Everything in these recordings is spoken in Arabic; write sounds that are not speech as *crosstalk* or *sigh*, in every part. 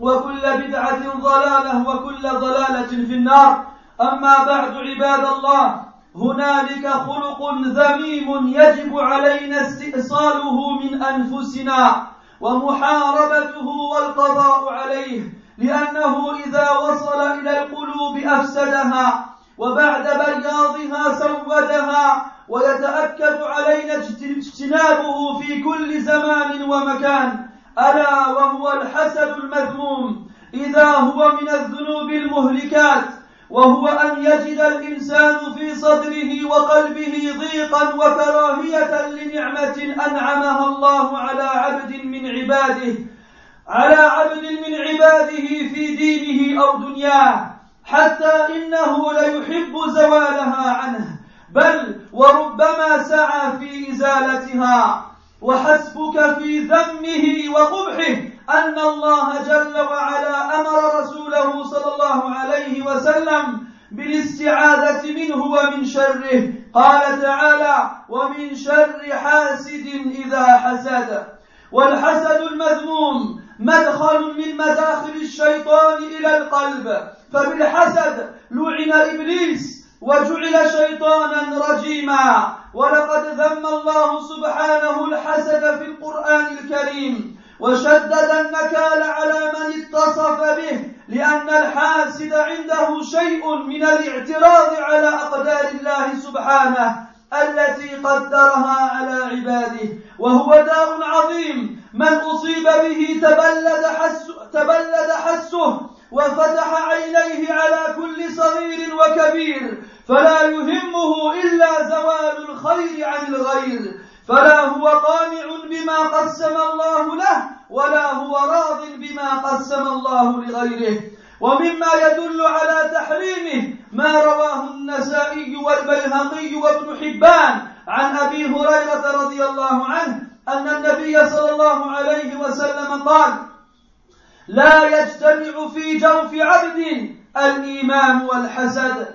وكل بدعة ضلالة وكل ضلالة في النار. أما بعد عباد الله هنالك خلق ذميم يجب علينا استئصاله من أنفسنا ومحاربته والقضاء عليه لأنه إذا وصل إلى القلوب أفسدها وبعد بياضها سودها ويتأكد علينا اجتنابه في كل زمان ومكان. ألا وهو الحسد المذموم إذا هو من الذنوب المهلكات وهو أن يجد الإنسان في صدره وقلبه ضيقا وكراهية لنعمة أنعمها الله على عبد من عباده على عبد من عباده في دينه أو دنياه حتى إنه ليحب زوالها عنه بل وربما سعى في إزالتها. وحسبك في ذمه وقبحه أن الله جل وعلا أمر رسوله صلى الله عليه وسلم بالاستعاذة منه ومن شره. قال تعالى ومن شر حاسد إذا حسد والحسد المذموم مدخل من مداخل الشيطان إلى القلب. فبالحسد لعن إبليس وجعل شيطانا رجيما. ولقد ذم الله سبحانه الحسد في القرآن الكريم وشدد النكال على من اتصف به لأن الحاسد عنده شيء من الاعتراض على أقدار الله سبحانه التي قدرها على عباده وهو داء عظيم. من أصيب به تبلد حسه, تبلد حسه وفتح عينيه على كل صغير وكبير فلا يهمه إلا زوال الخير عن الغير. فلا هو قانع بما قسم الله له ولا هو راض بما قسم الله لغيره. ومما يدل على تحريمه ما رواه النسائي والبيهقي وابن حبان عن أبي هريرة رضي الله عنه أن النبي صلى الله عليه وسلم قال لا يجتمع في جوف عبد الإيمان والحسد.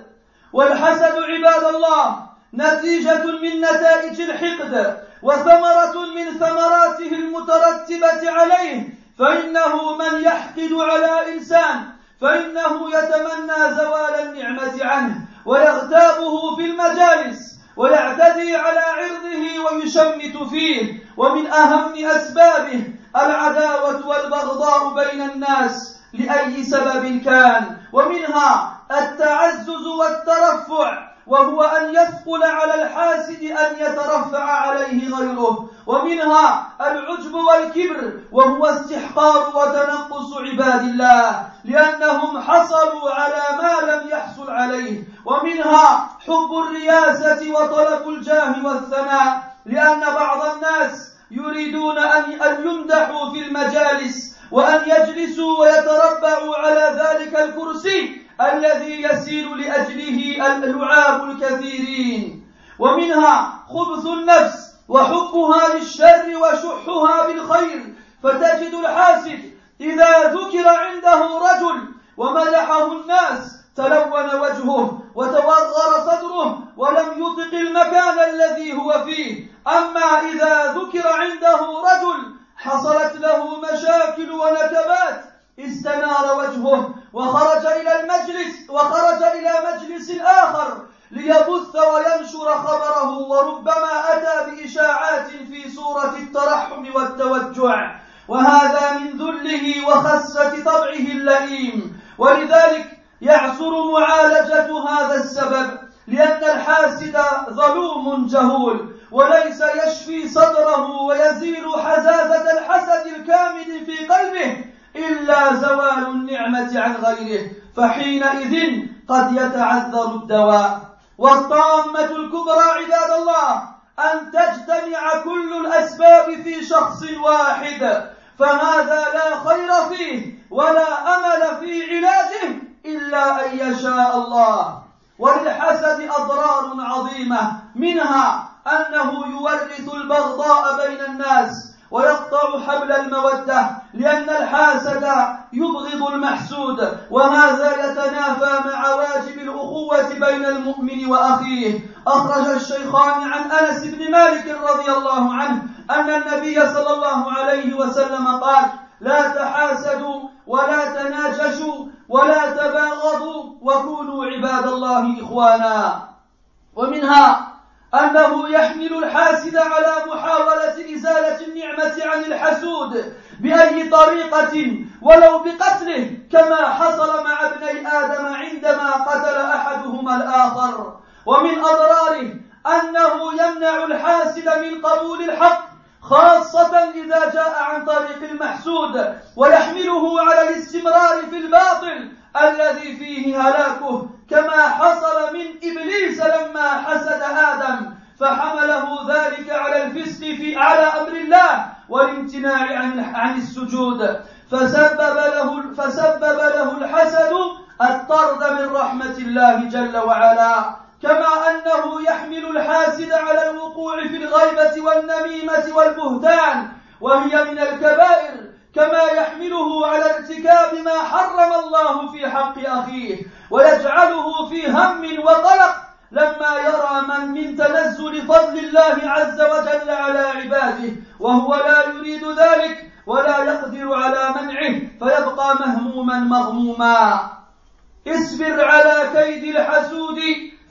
والحسد عباد الله نتيجة من نتائج الحقد وثمرة من ثمراته المترتبة عليه. فإنه من يحقد على إنسان فإنه يتمنى زوال النعمة عنه ويغتابه في المجالس ويعتدي على عرضه ويشمت فيه. ومن أهم أسبابه العداوة والبغضاء بين الناس لأي سبب كان ومنها التعزز والترفع وهو أن يثقل على الحاسد أن يترفع عليه غيره ومنها العجب والكبر وهو استحقار وتنقص عباد الله لأنهم حصلوا على ما لم يحصل عليه ومنها حب الرياسة وطلب الجاه والثناء لأن بعض الناس يريدون أن يمدحوا في المجالس وأن يجلسوا ويتربعوا على ذلك الكرسي الذي يسير لأجله اللعاب الكثيرين. ومنها خبث النفس وحبها للشر وشحها بالخير. فتجد الحاسد إذا ذكر عنده رجل ومدحه الناس تلون وجهه وتوغر صدره ولم يطق المكان الذي هو فيه. أما إذا ذكر عنده رجل حصلت له مشاكل ونكبات استنار وجهه وخرج إلى المجلس وخرج إلى مجلس آخر ليبث وينشر خبره وربما أتى بإشاعات في صورة الترحم والتوجع. وهذا من ذله وخسة طبعه اللئيم. ولذلك يعسر معالجة هذا السبب لأن الحاسد ظلوم جهول وليس يشفي صدره ويزيل حزازة الحسد الكامل في قلبه إلا زوال النعمة عن غيره فحينئذ قد يتعذر الدواء. والطامة الكبرى عباد الله أن تجتمع كل الأسباب في شخص واحد فهذا لا خير فيه ولا أمل في علاجه. إلا أن يشاء الله. وللحسد أضرار عظيمة. منها أنه يورث البغضاء بين الناس ويقطع حبل المودة. لأن الحاسد يبغض المحسود. وهذا يتنافى مع واجب الأخوة بين المؤمن وأخيه. أخرج الشيخان عن أنس بن مالك رضي الله عنه أن النبي صلى الله عليه وسلم قال لا تحاسدوا ولا تناجشوا ولا تباغضوا وكونوا عباد الله إخوانا. ومنها أنه يحمل الحاسد على محاولة إزالة النعمة عن الحسود بأي طريقة ولو بقتله كما حصل مع ابني آدم عندما قتل أحدهما الآخر. ومن أضراره أنه يمنع الحاسد من قبول الحق خاصة إذا جاء عن طريق المحسود ويحمله على الاستمرار في الباطل الذي فيه هلاكه كما حصل من إبليس لما حسد آدم فحمله ذلك على الفسق في على أمر الله والامتناع عن عن السجود. فسبب له فسبب له الحسد الطرد من رحمة الله جل وعلا. كما أنه يحمل الحاسد على الوقوع في الغيبة والنميمة والبهتان وهي من الكبائر كما يحمله على ارتكاب ما حرم الله في حق أخيه ويجعله في هم وقلق لما يرى من من تنزل فضل الله عز وجل على عباده وهو لا يريد ذلك ولا يقدر على منعه فيبقى مهموما مغموما. اصبر على كيد الحسود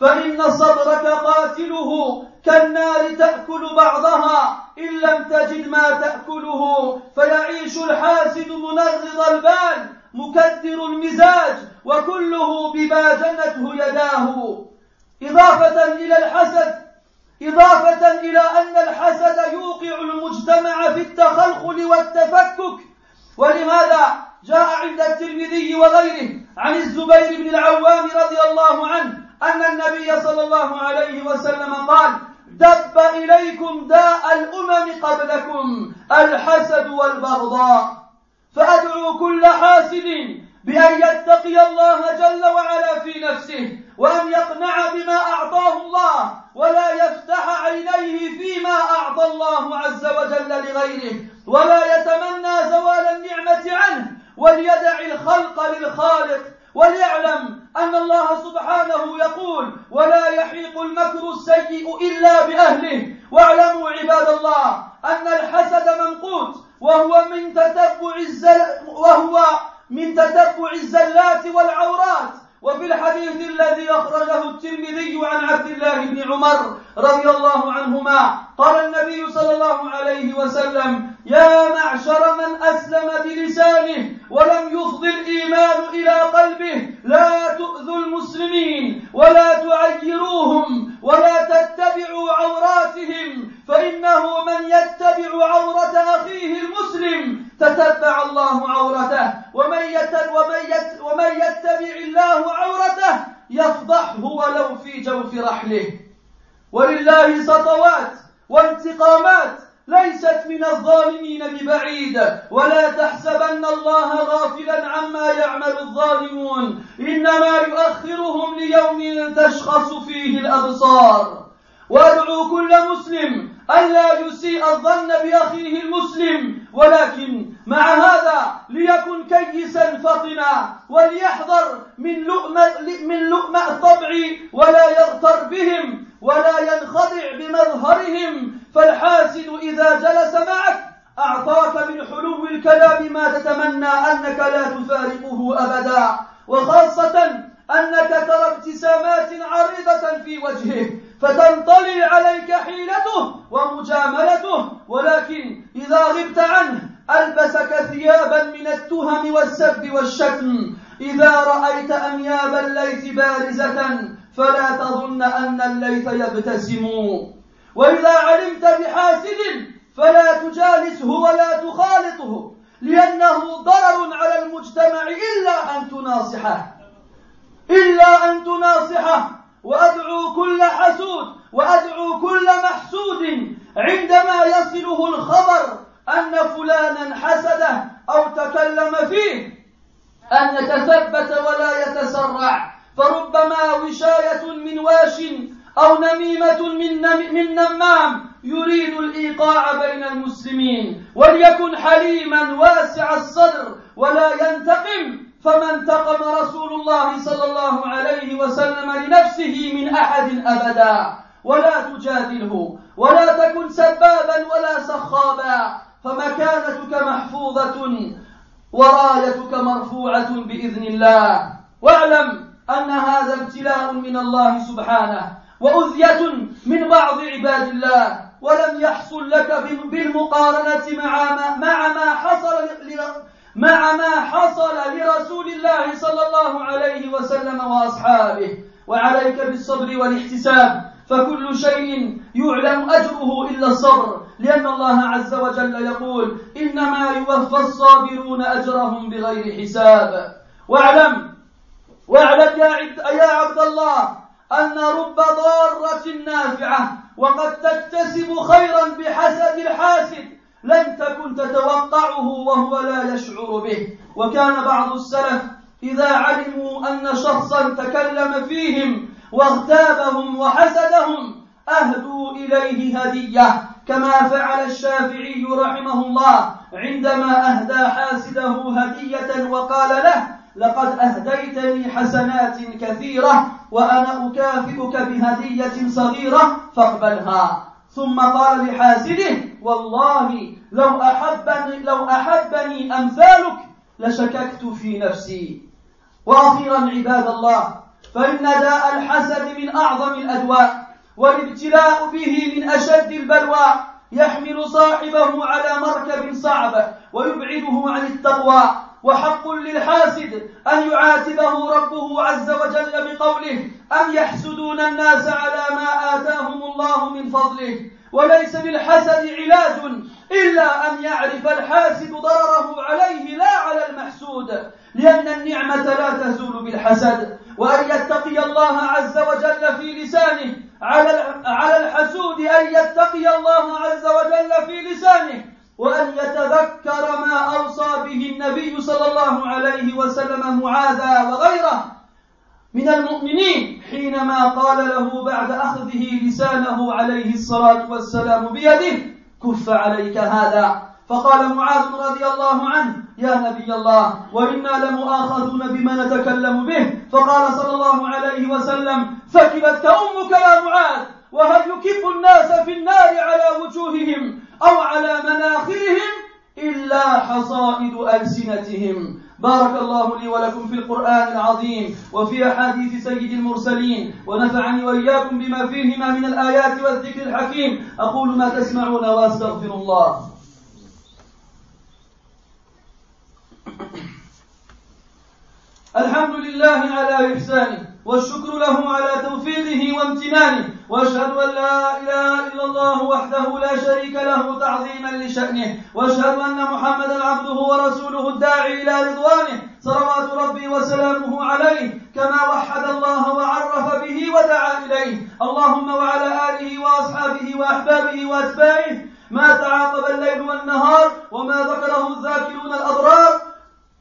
فإن صبرك قاتله كالنار تأكل بعضها إن لم تجد ما تأكله فيعيش الحاسد منغض البال مكدر المزاج وكله بما جنته يداه. إضافة إلى الحسد إضافة إلى أن الحسد يوقع المجتمع في التخلخل والتفكك. ولهذا جاء عند الترمذي وغيره عن الزبير بن العوام رضي الله عنه أن النبي صلى الله عليه وسلم قال دب إليكم داء الأمم قبلكم الحسد والبغضاء. فأدعو كل حاسد بأن يتقي الله جل وعلا في نفسه وأن يقنع بما أعطاه الله ولا يفتح عينيه فيما أعطى الله عز وجل لغيره ولا يتمنى زوال النعمة عنه وليدع الخلق للخالق. وليعلم أن الله سبحانه يقول ولا يحيق المكر السيء إلا بأهله. واعلموا عباد الله أن الحسد منقوط وهو من تتبع الزل وهو من تتبع الزلات والعورات. وفي الحديث الذي أخرجه الترمذي عن عبد الله بن عمر رضي الله عنهما قال النبي صلى الله عليه وسلم يا معشر من أسلم بلسانه ولم يفض الإيمان إلى قلبه. لا تؤذوا المسلمين ولا تعيروهم ولا تتبعوا عوراتهم فإنه من يتبع عورة أخيه المسلم تتبع الله عورته ومن ومن يتبع الله عورته يفضحه ولو في جوف رحله. ولله سطوات وانتقامات ليست من الظالمين ببعيد. ولا تحسبن الله غافلا عما يعمل الظالمون. إنما يؤخرهم ليوم تشخص فيه الأبصار. وادعو كل مسلم ألا يسيء الظن بأخيه المسلم. ولكن مع هذا ليكن كيسا فطنا. وليحذر من لؤمة من لؤمة الطبع ولا يغتر بهم. ولا ينخدع بمظهرهم فالحاسد إذا جلس معك أعطاك من حلو الكلام ما تتمنى أنك لا تفارقه أبدا وخاصة أنك ترى ابتسامات عريضة في وجهه فتنطلي عليك حيلته ومجاملته ولكن إذا غبت عنه ألبسك ثيابا من التهم والسب والشتم إذا رأيت أنياب الليث بارزة فلا تظن أن الليث يبتسم. وإذا علمت بحاسد فلا تجالسه ولا تخالطه لأنه ضرر على المجتمع إلا أن تناصحه. إلا أن تناصحه. وأدعو كل حسود وأدعو كل محسود. عندما يصله الخبر أن فلانا حسده أو تكلم فيه أن يتثبت ولا يتسرع فربما وشاية من واش أو نميمة من, من نمام يريد الإيقاع بين المسلمين وليكن حليما واسع الصدر ولا ينتقم فما انتقم رسول الله صلى الله عليه وسلم لنفسه من أحد أبدا. ولا تجادله ولا تكن سبابا ولا سخابا فمكانتك محفوظة ورايتك مرفوعة بإذن الله. واعلم أن هذا ابتلاء من الله سبحانه وأذية من بعض عباد الله ولم يحصل لك بالمقارنة مع ما, مع ما حصل مع ما حصل لرسول الله صلى الله عليه وسلم وأصحابه وعليك بالصبر والاحتساب فكل شيء يعلم أجره إلا الصبر لأن الله عز وجل يقول إنما يوفى الصابرون أجرهم بغير حساب. واعلم واعلم يا عبد, الله أن رب ضارة نافعة وقد تكتسب خيرا بحسد الحاسد لم تكن تتوقعه وهو لا يشعر به. وكان بعض السلف إذا علموا أن شخصا تكلم فيهم واغتابهم وحسدهم أهدوا إليه هدية كما فعل الشافعي رحمه الله عندما أهدى حاسده هدية وقال له لقد أهديتني حسنات كثيرة وأنا أكافئك بهدية صغيرة فاقبلها. ثم قال لحاسده والله لو أحبني, لو أحبني أمثالك لشككت في نفسي. وأخيرا عباد الله فإن داء الحسد من أعظم الأدواء والابتلاء به من أشد البلوى. يحمل صاحبه على مركب صعب ويبعده عن التقوى. وحق للحاسد أن يعاتبه ربه عز وجل بقوله أم يحسدون الناس على ما آتاهم الله من فضله وليس للحسد علاج إلا أن يعرف الحاسد ضرره عليه لا على المحسود لأن النعمة لا تزول بالحسد وأن يتقي الله عز وجل في لسانه على على الحسود أن يتقي الله عز وجل في لسانه وأن يتذكر ما أوصى به النبي صلى الله عليه وسلم معاذا وغيره من المؤمنين حينما قال له بعد أخذه لسانه عليه الصلاة والسلام بيده كف عليك هذا. فقال معاذ رضي الله عنه يا نبي الله وإنا لمؤاخذون بما نتكلم به. فقال صلى الله عليه وسلم فكبتك أمك يا معاذ. وهل يكب الناس في النار على وجوههم أو على مناخرهم إلا حصائد ألسنتهم؟ بارك الله لي ولكم في القرآن العظيم وفي أحاديث سيد المرسلين ونفعني وإياكم بما فيهما من الآيات والذكر الحكيم. أقول ما تسمعون وأستغفر الله. الحمد لله على إحسانه. والشكر له على توفيقه وامتنانه وأشهد أن لا إله إلا الله وحده لا شريك له تعظيما لشأنه وأشهد أن محمدا عبده ورسوله الداعي إلى رضوانه صلوات ربي وسلامه عليه كما وحد الله وعرف به ودعا إليه. اللهم وعلى آله وأصحابه وأحبابه وأتباعه ما تعاقب الليل والنهار وما ذكره الذاكرون الأبرار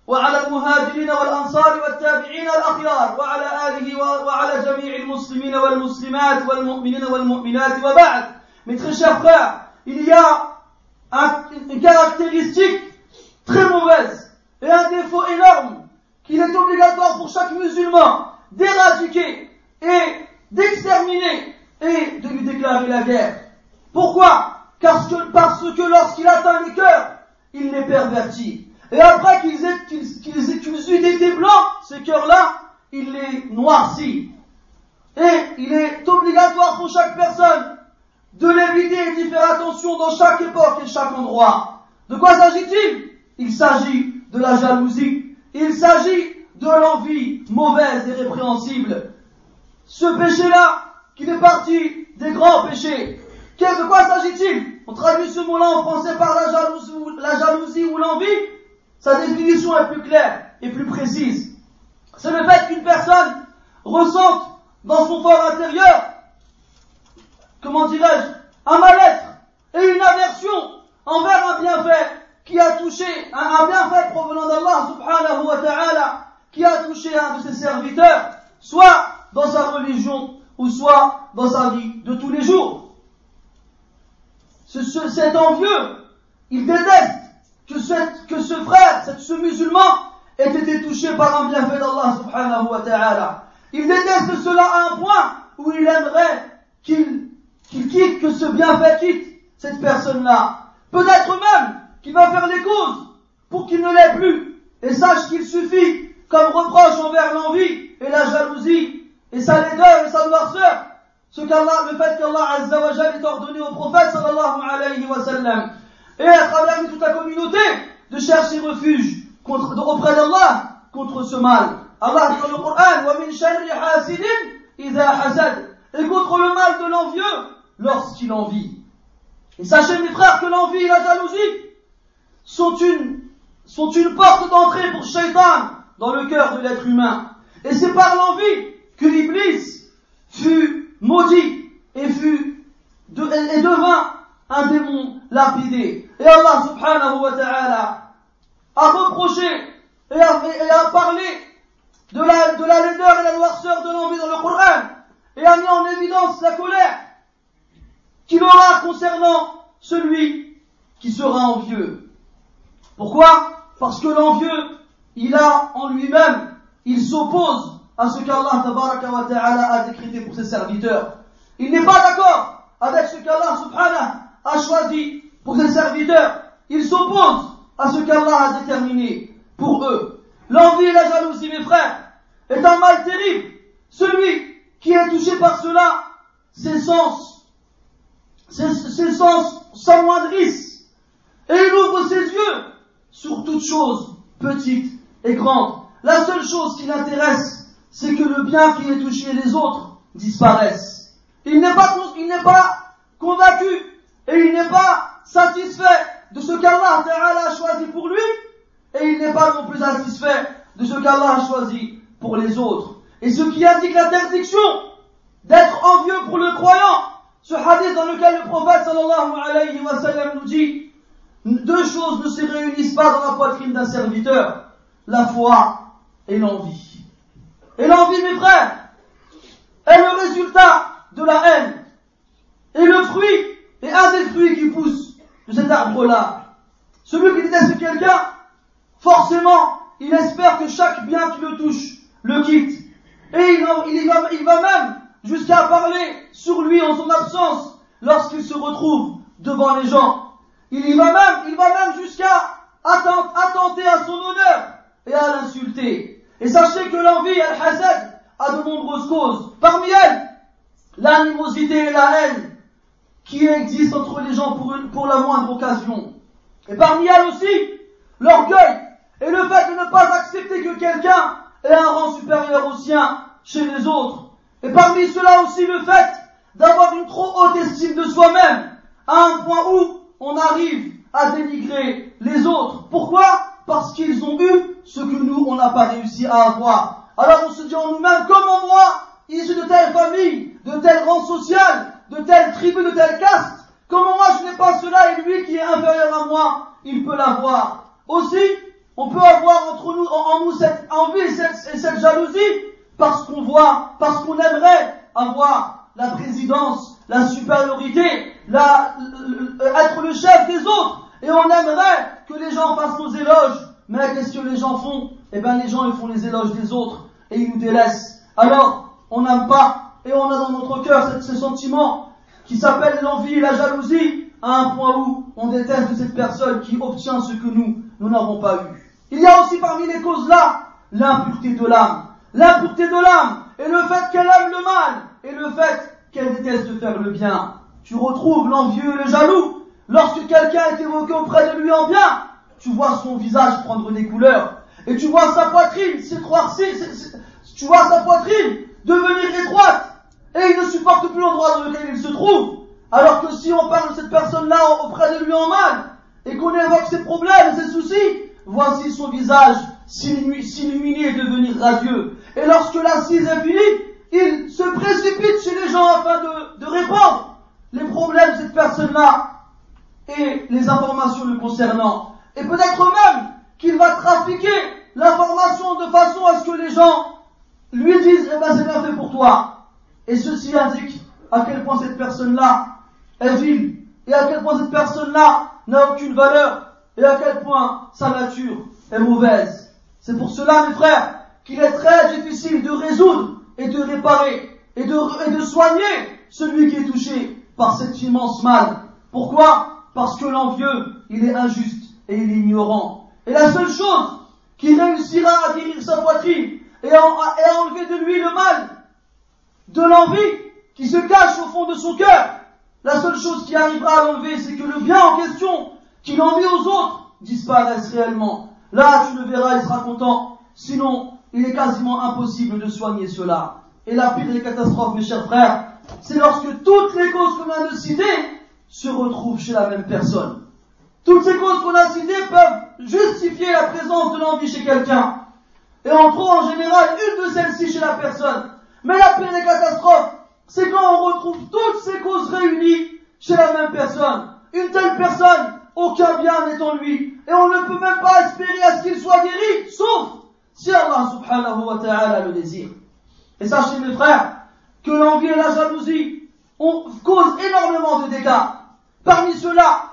وعلى المهاجرين والأنصار والتابعين الأخيار وعلى آله وعلى جميع المسلمين والمسلمات والمؤمنين والمؤمنات وبعد mes très chers frères, il y a une caractéristique très mauvaise et un défaut énorme qu'il est obligatoire pour chaque musulman d'éradiquer et d'exterminer et de lui déclarer la guerre. Pourquoi Parce que, parce que lorsqu'il atteint les cœurs, il les pervertit. Et après qu'ils aient, qu'ils, qu'ils aient été blancs, ces cœurs-là, il les noircit. Et il est obligatoire pour chaque personne de l'éviter et d'y faire attention dans chaque époque et chaque endroit. De quoi s'agit-il? Il s'agit de la jalousie. Il s'agit de l'envie mauvaise et répréhensible. Ce péché-là, qui fait partie des grands péchés, de quoi s'agit-il? On traduit ce mot-là en français par la jalousie, la jalousie ou l'envie. Sa définition est plus claire et plus précise. C'est le fait qu'une personne ressente dans son fort intérieur, comment dirais-je, un mal-être et une aversion envers un bienfait qui a touché, un, bienfait provenant d'Allah subhanahu wa ta'ala, qui a touché un de ses serviteurs, soit dans sa religion ou soit dans sa vie de tous les jours. Ce, cet envieux, il déteste que, que ce frère, ce musulman, ait été touché par un bienfait d'Allah subhanahu wa ta'ala. Il déteste cela à un point où il aimerait qu'il quitte, que ce bienfait quitte cette personne-là. Peut-être même qu'il va faire les causes pour qu'il ne l'ait plus. Et sache qu'il suffit, comme reproche envers l'envie et la jalousie, et sa laideur et sa noirceur, ce qu'Allah, le fait qu'Allah Azza wa est ordonné au prophète sallallahu alayhi wa sallam, et à travers toute la communauté, de chercher refuge auprès d'Allah contre ce mal. Allah dit dans le Coran, et contre le mal de l'envieux lorsqu'il envie. Et sachez mes frères que l'envie et la jalousie sont une, porte d'entrée pour Shaitan dans le cœur de l'être humain. Et c'est par l'envie que l'Iblis fut maudit et fut et devint un démon lapidé. Et Allah subhanahu wa ta'ala a reproché et a, parlé de la, de la laideur et la noirceur de l'envie dans le Coran et a mis en évidence la colère qu'il aura concernant celui qui sera envieux. Pourquoi? Parce que l'envieux, il a en lui-même, il s'oppose à ce qu'Allah a décrété pour ses serviteurs. Il n'est pas d'accord avec ce qu'Allah subhanahu a choisi pour ses serviteurs. Il s'oppose à ce qu'Allah a déterminé pour eux. L'envie et la jalousie, mes frères, est un mal terrible. Celui qui est touché par cela, ses sens, ses, sens s'amoindrissent et il ouvre ses yeux sur toutes choses, petites et grandes. La seule chose qui l'intéresse, c'est que le bien qui est touché les autres disparaisse. Il n'est pas convaincu et il n'est pas satisfait de ce qu'Allah a choisi pour lui et il n'est pas non plus satisfait de ce qu'Allah a choisi pour les autres. Et ce qui indique l'interdiction d'être envieux pour le croyant, ce hadith dans lequel le prophète sallallahu alayhi wa sallam nous dit deux choses ne se réunissent pas dans la poitrine d'un serviteur, la foi et l'envie. Et l'envie, mes frères, est le résultat de la haine. Et le fruit est un des fruits qui pousse de cet arbre-là. Celui qui déteste quelqu'un, forcément, il espère que chaque bien qui le touche le quitte. Et il va, même jusqu'à parler sur lui en son absence lorsqu'il se retrouve devant les gens. Il va même, il va même jusqu'à attenter à son honneur et à l'insulter. Et sachez que l'envie, al-hasad, a de nombreuses causes. Parmi elles, l'animosité et la haine qui existent entre les gens pour, pour la moindre occasion. Et parmi elles aussi, l'orgueil et le fait de ne pas accepter que quelqu'un ait un rang supérieur au sien chez les autres. Et parmi cela aussi le fait d'avoir une trop haute estime de soi-même, à un point où on arrive à dénigrer les autres. Pourquoi? Parce qu'ils ont eu ce que nous, on n'a pas réussi à avoir. Alors on se dit en nous-mêmes, comment moi, issu de telle famille, de tel rang social, de telle tribu, de telle caste, comment moi je n'ai pas cela et lui qui est inférieur à moi, il peut l'avoir. Aussi, on peut avoir entre nous, en, nous cette envie et cette, jalousie parce qu'on voit, parce qu'on aimerait avoir la présidence, la supériorité, la, être le chef des autres. Et on aimerait que les gens fassent nos éloges. Mais qu'est-ce que les gens font? Eh bien, les gens, ils font les éloges des autres et ils nous délaissent. Alors, on n'aime pas et on a dans notre cœur ce sentiment qui s'appelle l'envie et la jalousie à un point où on déteste cette personne qui obtient ce que nous, nous n'avons pas eu. Il y a aussi parmi les causes là l'impureté de l'âme. L'impureté de l'âme et le fait qu'elle aime le mal et le fait qu'elle déteste faire le bien. Tu retrouves l'envieux et le jaloux. Lorsque quelqu'un est évoqué auprès de lui en bien, tu vois son visage prendre des couleurs et tu vois sa poitrine s'étroitir, tu vois sa poitrine devenir étroite et il ne supporte plus l'endroit dans lequel il se trouve. Alors que si on parle de cette personne-là auprès de lui en mal, et qu'on évoque ses problèmes, ses soucis, voici son visage s'illuminer et devenir radieux. Et lorsque l'assise est finie, il se précipite chez les gens afin de, de répondre les problèmes de cette personne-là et les informations le concernant. Et peut-être même qu'il va trafiquer l'information de façon à ce que les gens lui disent, eh ben c'est bien fait pour toi. Et ceci indique à quel point cette personne-là est vile et à quel point cette personne-là n'a aucune valeur et à quel point sa nature est mauvaise. C'est pour cela, mes frères, qu'il est très difficile de résoudre et de réparer et de, et de soigner celui qui est touché par cet immense mal. Pourquoi? Parce que l'envieux, il est injuste et il est ignorant. Et la seule chose qui réussira à guérir sa poitrine et à enlever de lui le mal, de l'envie qui se cache au fond de son cœur. La seule chose qui arrivera à l'enlever, c'est que le bien en question, qu'il envie aux autres, disparaisse réellement. Là, tu le verras, il sera content. Sinon, il est quasiment impossible de soigner cela. Et la pire des catastrophes, mes chers frères, c'est lorsque toutes les causes qu'on vient de se retrouvent chez la même personne. Toutes ces causes qu'on a citées peuvent justifier la présence de l'envie chez quelqu'un. Et on trouve en général une de celles-ci chez la personne. Mais la pire des catastrophes, c'est quand on retrouve toutes ces causes réunies chez la même personne. Une telle personne, aucun bien n'est en lui. Et on ne peut même pas espérer à ce qu'il soit guéri, sauf si Allah subhanahu wa ta'ala le désire. Et sachez mes frères, que l'envie et la jalousie causent énormément de dégâts. Parmi ceux-là,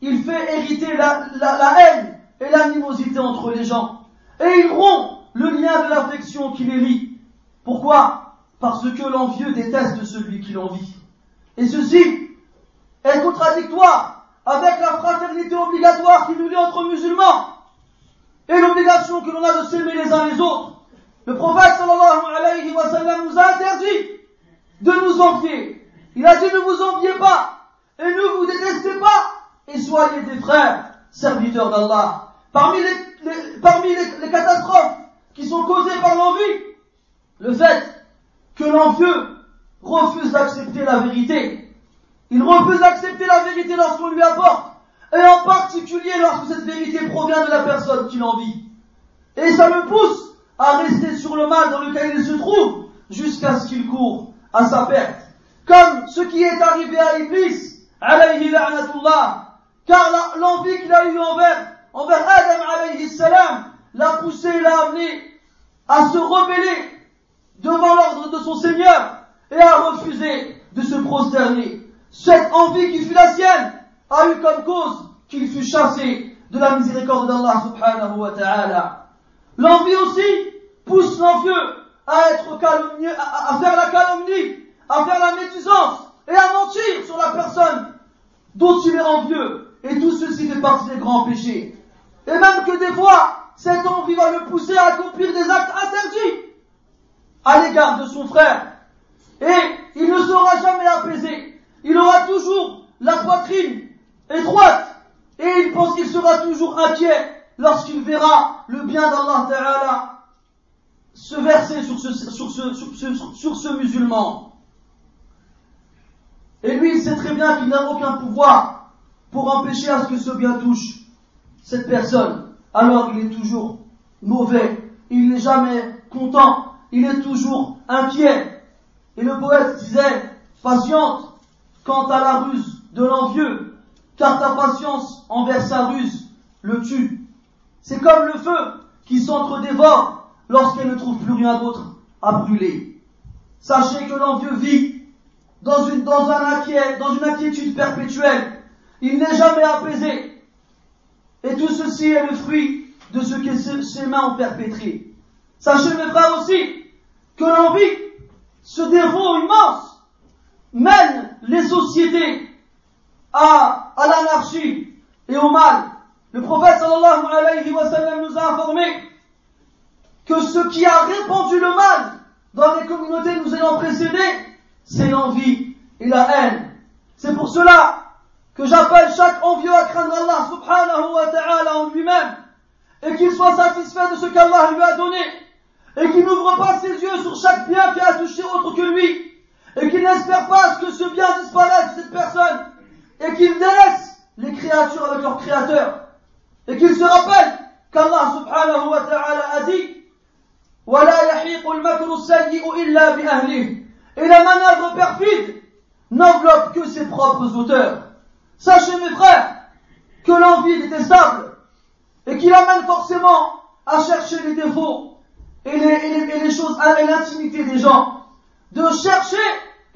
il fait hériter la, la haine et l'animosité entre les gens. Et il rompt le lien de l'affection qui les lie. Pourquoi? Parce que l'envieux déteste celui qui l'envie. Et ceci est contradictoire avec la fraternité obligatoire qui nous lie entre musulmans et l'obligation que l'on a de s'aimer les uns les autres. Le prophète sallallahu alayhi wa sallam nous a interdit de nous envier. Il a dit ne vous enviez pas et ne vous détestez pas et soyez des frères, serviteurs d'Allah. Parmi les, parmi les catastrophes qui sont causées par l'envie, le fait que l'envieux refuse d'accepter la vérité. Il refuse d'accepter la vérité lorsqu'on lui apporte, et en particulier lorsque cette vérité provient de la personne qui l'envie. Et ça le pousse à rester sur le mal dans lequel il se trouve, jusqu'à ce qu'il court à sa perte. Comme ce qui est arrivé à Iblis, alayhi la'natullah, car l'envie qu'il a eue envers, envers Adam alayhi salam, l'a poussé, l'a amené à se rebeller devant l'ordre de son Seigneur et à refuser de se prosterner. Cette envie qui fut la sienne a eu comme cause qu'il fut chassé de la miséricorde d'Allah subhanahu wa ta'ala. L'envie aussi pousse l'envieux à être calomnieux, à, faire la calomnie, à faire la médisance et à mentir sur la personne dont il est envieux. Et tout ceci fait partie des grands péchés. Et même que des fois, cette envie va le pousser à accomplir des actes interdits à l'égard de son frère. Et il ne sera jamais apaisé. Il aura toujours la poitrine étroite. Et il pense qu'il sera toujours inquiet lorsqu'il verra le bien d'Allah Ta'ala se verser sur ce, sur, ce, sur, ce, musulman. Et lui, il sait très bien qu'il n'a aucun pouvoir pour empêcher à ce que ce bien touche cette personne alors il est toujours mauvais, il n'est jamais content, il est toujours inquiet. Et le poète disait, patiente quant à la ruse de l'envieux, car ta patience envers sa ruse le tue. C'est comme le feu qui s'entre-dévore lorsqu'elle ne trouve plus rien d'autre à brûler. Sachez que l'envieux vit dans une, dans une inquiétude perpétuelle. Il n'est jamais apaisé. Et tout ceci est le fruit de ce que ses mains ont perpétré. Sachez mes frères aussi que l'envie, ce défaut immense, mène les sociétés à, l'anarchie et au mal. Le prophète sallallahu alayhi wa sallam nous a informé que ce qui a répandu le mal dans les communautés nous ayant précédés, c'est l'envie et la haine. C'est pour cela que j'appelle chaque envieux à craindre Allah subhanahu wa ta'ala en lui-même et qu'il soit satisfait de ce qu'Allah lui a donné et qu'il n'ouvre pas ses yeux sur chaque bien qui a touché autre que lui et qu'il n'espère pas que ce bien disparaisse de cette personne et qu'il délaisse les créatures avec leur créateur et qu'il se rappelle qu'Allah subhanahu wa ta'ala a dit et la manœuvre perfide n'enveloppe que ses propres auteurs. Sachez mes frères que l'envie est détestable et qu'il amène forcément à chercher les défauts et les, choses et l'intimité des gens, de chercher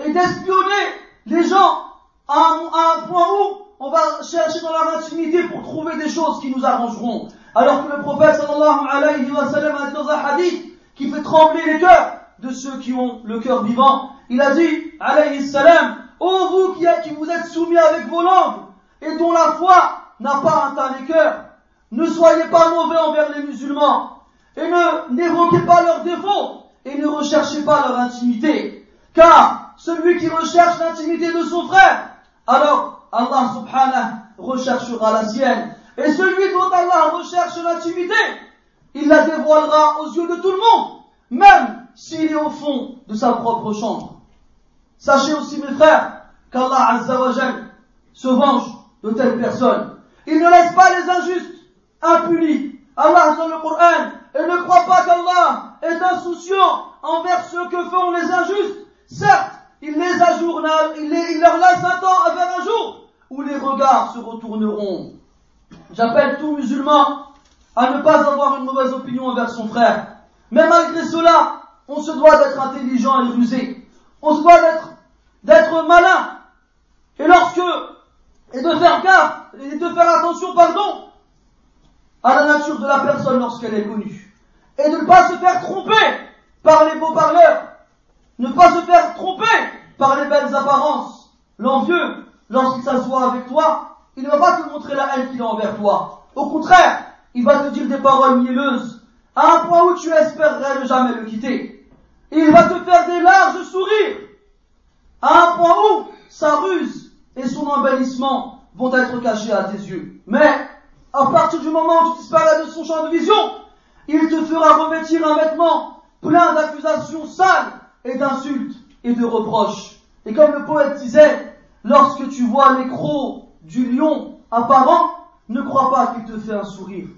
et d'espionner les gens à un, point où on va chercher dans leur intimité pour trouver des choses qui nous arrangeront. Alors que le prophète sallallahu alayhi wa sallam a dit dans un hadith qui fait trembler les cœurs de ceux qui ont le cœur vivant, il a dit alayhi salam, ô vous qui, qui vous êtes soumis avec vos langues et dont la foi n'a pas atteint les cœurs, ne soyez pas mauvais envers les musulmans et ne n'évoquez pas leurs défauts et ne recherchez pas leur intimité. Car celui qui recherche l'intimité de son frère, alors Allah subhanahu recherchera la sienne. Et celui dont Allah recherche l'intimité, il la dévoilera aux yeux de tout le monde, même s'il est au fond de sa propre chambre. Sachez aussi mes frères qu'Allah se venge de telles personnes. Il ne laisse pas les injustes impuni. Allah dans le Coran et ne croit pas qu'Allah est insouciant envers ceux que font les injustes. Certes, il les ajournale, il, leur laisse un temps à un jour où les regards se retourneront. J'appelle tout musulman à ne pas avoir une mauvaise opinion envers son frère. Mais malgré cela, on se doit d'être intelligent et rusé. On se doit d'être, malin. Et de faire gaffe, et de faire attention, pardon, à la nature de la personne lorsqu'elle est connue. Et ne pas se faire tromper par les beaux parleurs. Ne pas se faire tromper par les belles apparences. L'envieux, lorsqu'il s'assoit avec toi, il ne va pas te montrer la haine qu'il a envers toi. Au contraire, il va te dire des paroles mielleuses, à un point où tu espérerais ne jamais le quitter. Il va te faire des larges sourires, à un point où sa ruse et son embellissement vont être cachés à tes yeux. Mais à partir du moment où tu disparais de son champ de vision, il te fera revêtir un vêtement plein d'accusations sales et d'insultes et de reproches. Et comme le poète disait, lorsque tu vois les crocs du lion apparent, ne crois pas qu'il te fait un sourire.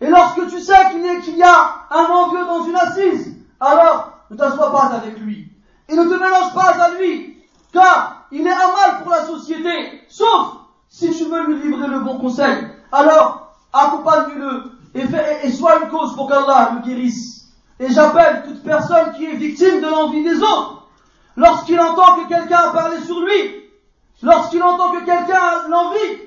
Et lorsque tu sais qu'il y a un envieux dans une assise, alors ne t'assois pas avec lui. Et ne te mélange pas à lui, car il est un mal pour la société, sauf si tu veux lui livrer le bon conseil, alors accompagne-le et, et sois une cause pour qu'Allah le guérisse. Et j'appelle toute personne qui est victime de l'envie des autres, lorsqu'il entend que quelqu'un a parlé sur lui, lorsqu'il entend que quelqu'un l'envie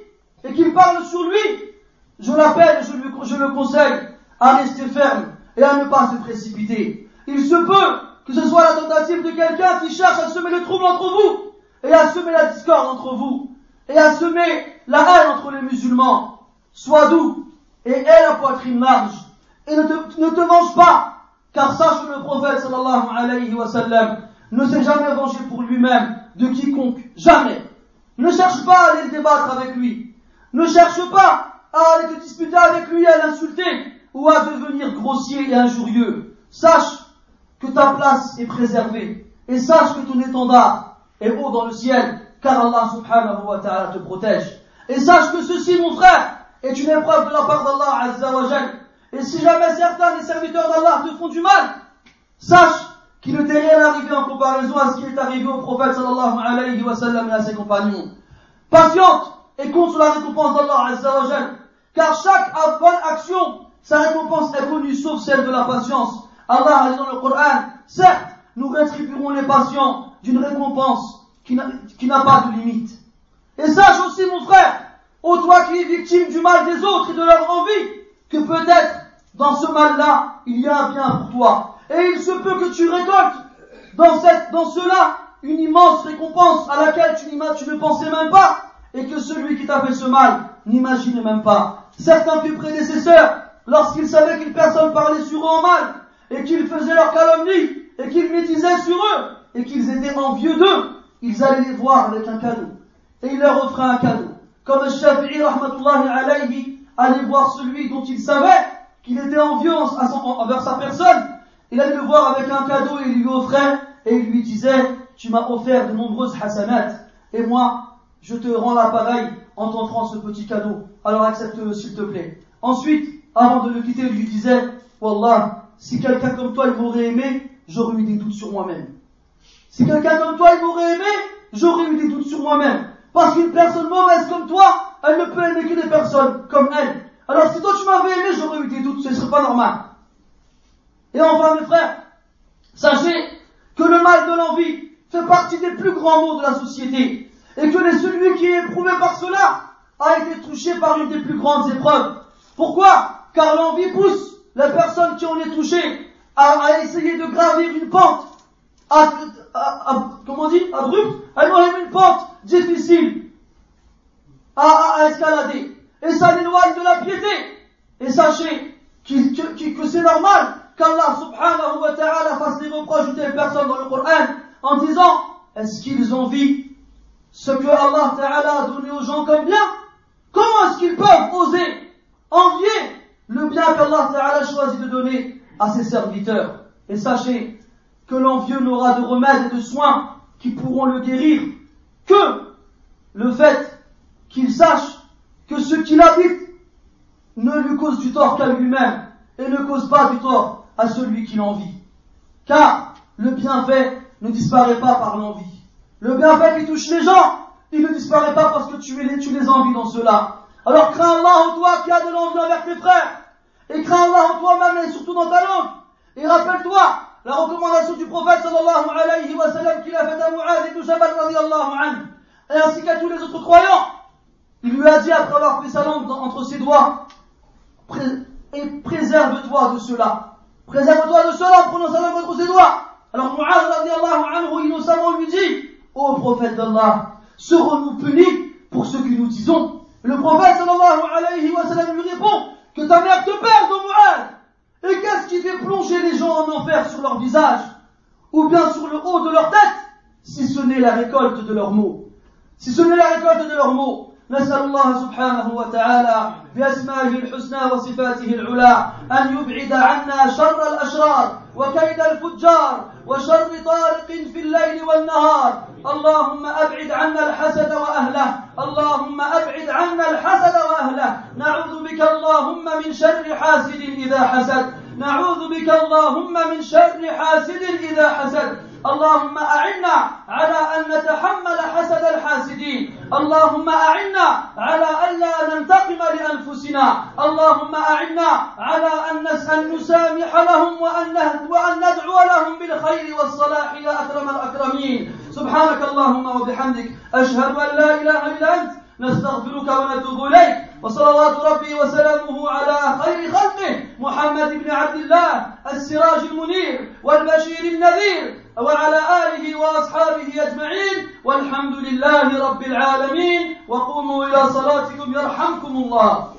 et qu'il parle sur lui, je l'appelle et je, je le conseille à rester ferme et à ne pas se précipiter. Il se peut que ce soit la tentative de quelqu'un qui cherche à semer le trouble entre vous et à semer la discorde entre vous et à semer la haine entre les musulmans. Sois doux et aie la poitrine large et ne te, ne venge pas, car sache que le prophète sallallahu alayhi wa sallam ne s'est jamais vengé pour lui-même de quiconque, jamais. Ne cherche pas à aller débattre avec lui. Ne cherche pas à aller te disputer avec lui, à l'insulter ou à devenir grossier et injurieux. Sache que ta place est préservée et sache que ton étendard est haut dans le ciel car Allah subhanahu wa ta'ala te protège. Et sache que ceci, mon frère, est une épreuve de la part d'Allah azza wa Et si jamais certains des serviteurs d'Allah te font du mal, sache qu'il ne t'est rien arrivé en comparaison à ce qui est arrivé au prophète sallallahu alayhi wa sallam et à ses compagnons. Patiente et compte sur la récompense d'Allah azza wa Car chaque bonne action, sa récompense est connue sauf celle de la patience. Allah a dit dans le Coran, certes, nous rétribuerons les patients d'une récompense qui n'a pas de limite. Et sache aussi, mon frère, ô toi qui es victime du mal des autres et de leur envie, que peut-être dans ce mal-là, il y a un bien pour toi. Et il se peut que tu récoltes dans, cette, dans cela une immense récompense à laquelle tu, tu ne pensais même pas, et que celui qui t'a fait ce mal n'imagine même pas. Certains tes prédécesseurs, lorsqu'ils savaient qu'une personne parlait sur eux en mal, et qu'ils faisaient leur calomnie, et qu'ils médisaient sur eux, et qu'ils étaient envieux d'eux, ils allaient les voir avec un cadeau. Et ils leur offraient un cadeau. Comme Shafi'i, rahmatullahi alayhi, allait voir celui dont il savait qu'il était envieux envers sa personne, il allait le voir avec un cadeau et il lui offrait, et il lui disait, tu m'as offert de nombreuses hasanats, et moi, je te rends l'appareil en t'offrant ce petit cadeau. Alors accepte-le s'il te plaît. Ensuite, avant de le quitter, il lui disait, Wallah, si quelqu'un comme toi il m'aurait aimé, j'aurais eu des doutes sur moi-même. Si quelqu'un comme toi il m'aurait aimé, j'aurais eu des doutes sur moi-même. Parce qu'une personne mauvaise comme toi, elle ne peut aimer que des personnes comme elle. Alors si toi tu m'avais aimé, j'aurais eu des doutes, ce ne serait pas normal. Et enfin mes frères, sachez que le mal de l'envie fait partie des plus grands maux de la société. Et que celui qui est éprouvé par cela a été touché par une des plus grandes épreuves. Pourquoi? Car l'envie pousse la personne qui en est touchée à, essayer de gravir une pente, à, comment on dit, abrupte, à une pente difficile à, escalader. Et ça l'éloigne de la piété. Et sachez que c'est normal qu'Allah subhanahu wa ta'ala fasse des reproches de telles personnes dans le Coran en disant est-ce qu'ils envient ce que Allah ta'ala a donné aux gens comme bien? Comment est-ce qu'ils peuvent oser envier le bien qu'Allah ta'ala choisit de donner à ses serviteurs? Et sachez que l'envieux n'aura de remède et de soins qui pourront le guérir que le fait qu'il sache que ce qu'il habite ne lui cause du tort qu'à lui-même et ne cause pas du tort à celui qui l'envie. Car le bienfait ne disparaît pas par l'envie. Le bienfait qui touche les gens, il ne disparaît pas parce que tu les, tu les envies dans cela. Alors crains Allah en toi qui a de l'envie envers tes frères. Et crains Allah en toi-même et surtout dans ta langue. Et rappelle-toi la recommandation du prophète sallallahu alayhi wa sallam qu'il a faite à Mu'adh ibn Jabal radiallahu anhu et ainsi qu'à tous les autres croyants. Il lui a dit après avoir fait sa langue entre ses doigts, et préserve-toi de cela. Préserve-toi de cela en prenant sa langue entre ses doigts. Alors Mu'adh anhu innocemment lui dit, ô prophète d'Allah, serons-nous punis pour ce que nous disons? Le prophète sallallahu alayhi wa sallam lui répond, que ta mère te perde, ô Mu'adh Et qu'est-ce qui fait plonger les gens en enfer sur leur visage Ou bien sur le haut de leur tête Si ce n'est la récolte de leurs mots? Si ce n'est la récolte de leurs mots, نسأل الله سبحانه وتعالى بأسمائه الحسنى وصفاته العلى أن يبعد عنا شر الأشرار وكيد الفجار وشر طارق في الليل والنهار. اللهم أبعد عنا الحسد وأهله. اللهم أبعد عنا الحسد وأهله. نعوذ بك اللهم من شر حاسد إذا حسد. نعوذ بك اللهم من شر حاسد إذا حسد. اللهم أعنا على أن نتحمل حسد الحاسدين. اللهم أعنا على أن لا ننتقم لأنفسنا. اللهم أعنا على أن نسامح لهم وأن وأن ندعو لهم بالخير والصلاح يا أكرم الأكرمين. سبحانك اللهم وبحمدك أشهد أن لا إله إلا أنت نستغفرك ونتوب إليك. وصلوات ربي وسلامه على خير خلقه محمد بن عبد الله السراج المنير والبشير النذير وعلى آله وأصحابه أجمعين. والحمد لله رب العالمين. وقوموا إلى صلاتكم يرحمكم الله.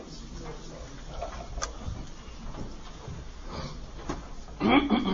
*coughs*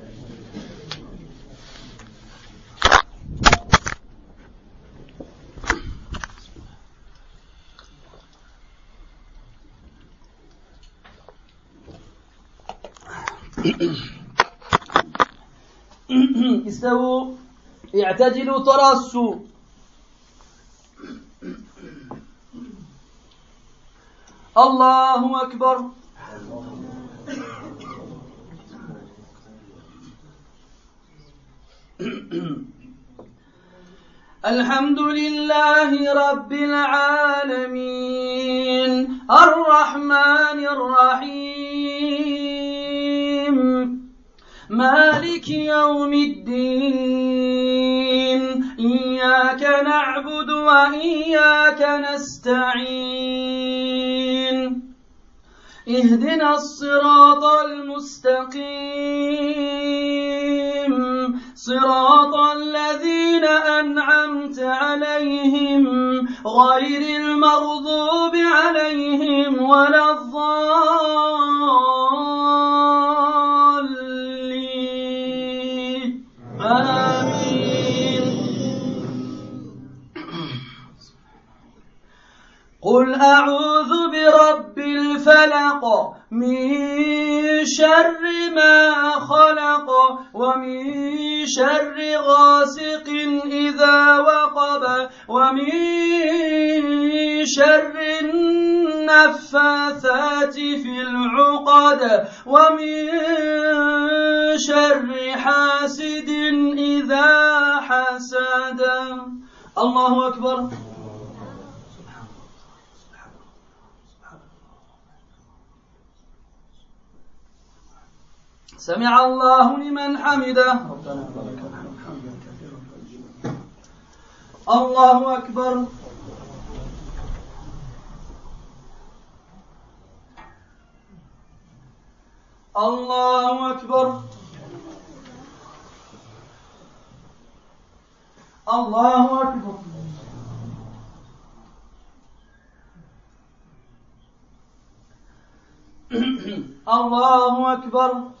*coughs* استووا اعتدلوا تراصوا الله أكبر. *coughs* الحمد لله رب العالمين. الرحمن الرحيم. مالك يوم الدين. إياك نعبد وإياك نستعين. اهدنا الصراط المستقيم. صراط الذين أنعمت عليهم. غير المغضوب عليهم ولا الضالين. قل أعوذ برب الفلق من شر ما خلق ومن شر غاسق إذا وقب ومن شر النفاثات في العقد ومن شر حاسد إذا حسد. الله أكبر. سمع الله لمن حمده. ربنا حمدا كثيرا الله أكبر. الله أكبر. الله أكبر. الله أكبر.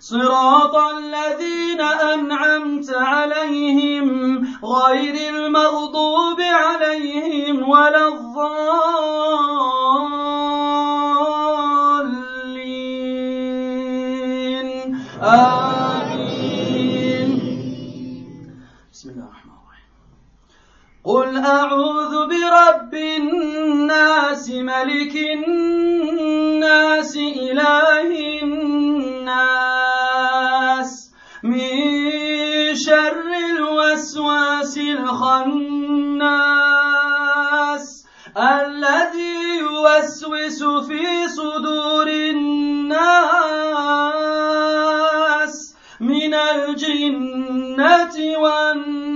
صراط الذين أنعمت عليهم غير المغضوب عليهم ولا الضالين. آمين. بسم الله الرحمن الرحيم. قل أعوذ برب الناس ملك الناس إله الوسواس الخناس الذي يوسوس في صدور الناس من الجنة والناس.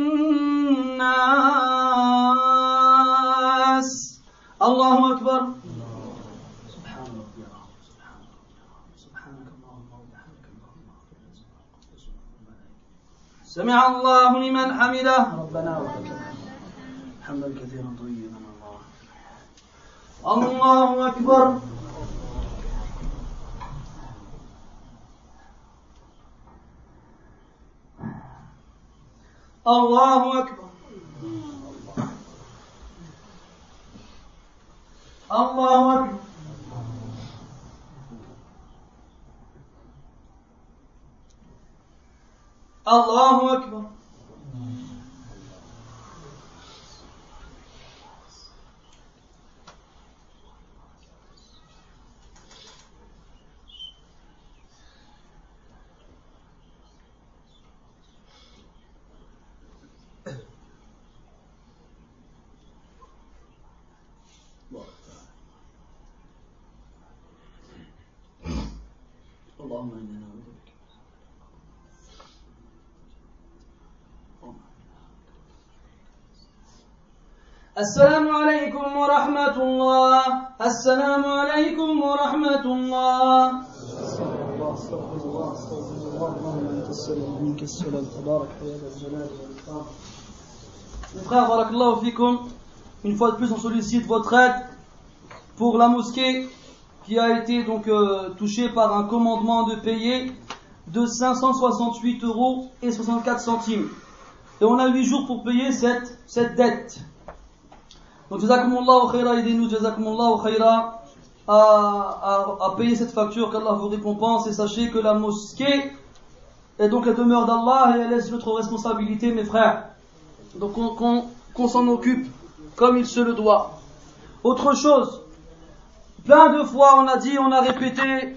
الله أكبر سبحان ربي العظيم سبحان ربي العظيم سبحانك اللهم وبحمدك اللهم سمع الله لمن حمده. ربنا ولك الحمد. حمدا كثيرا طيبا الله. الله أكبر. الله أكبر. الله أكبر. Allahu Ekber. Allah'ım اللهم إنا نعوذ بك السلام عليكم ورحمة الله السلام عليكم ورحمة الله une fois de plus on sollicite votre aide pour la mosquée qui a été donc euh, touchée par un commandement de payer de 568 euros et 64 centimes. Et on a 8 jours pour payer cette, cette dette. Donc, Jazakumullah khaira, aidez-nous, Jazakumullah khaira, à, à, à payer cette facture, qu'Allah vous récompense, et sachez que la mosquée est donc la demeure d'Allah et elle est notre responsabilité, mes frères. Donc, qu'on qu s'en occupe comme il se le doit. Autre chose, plein de fois on a dit, on a répété,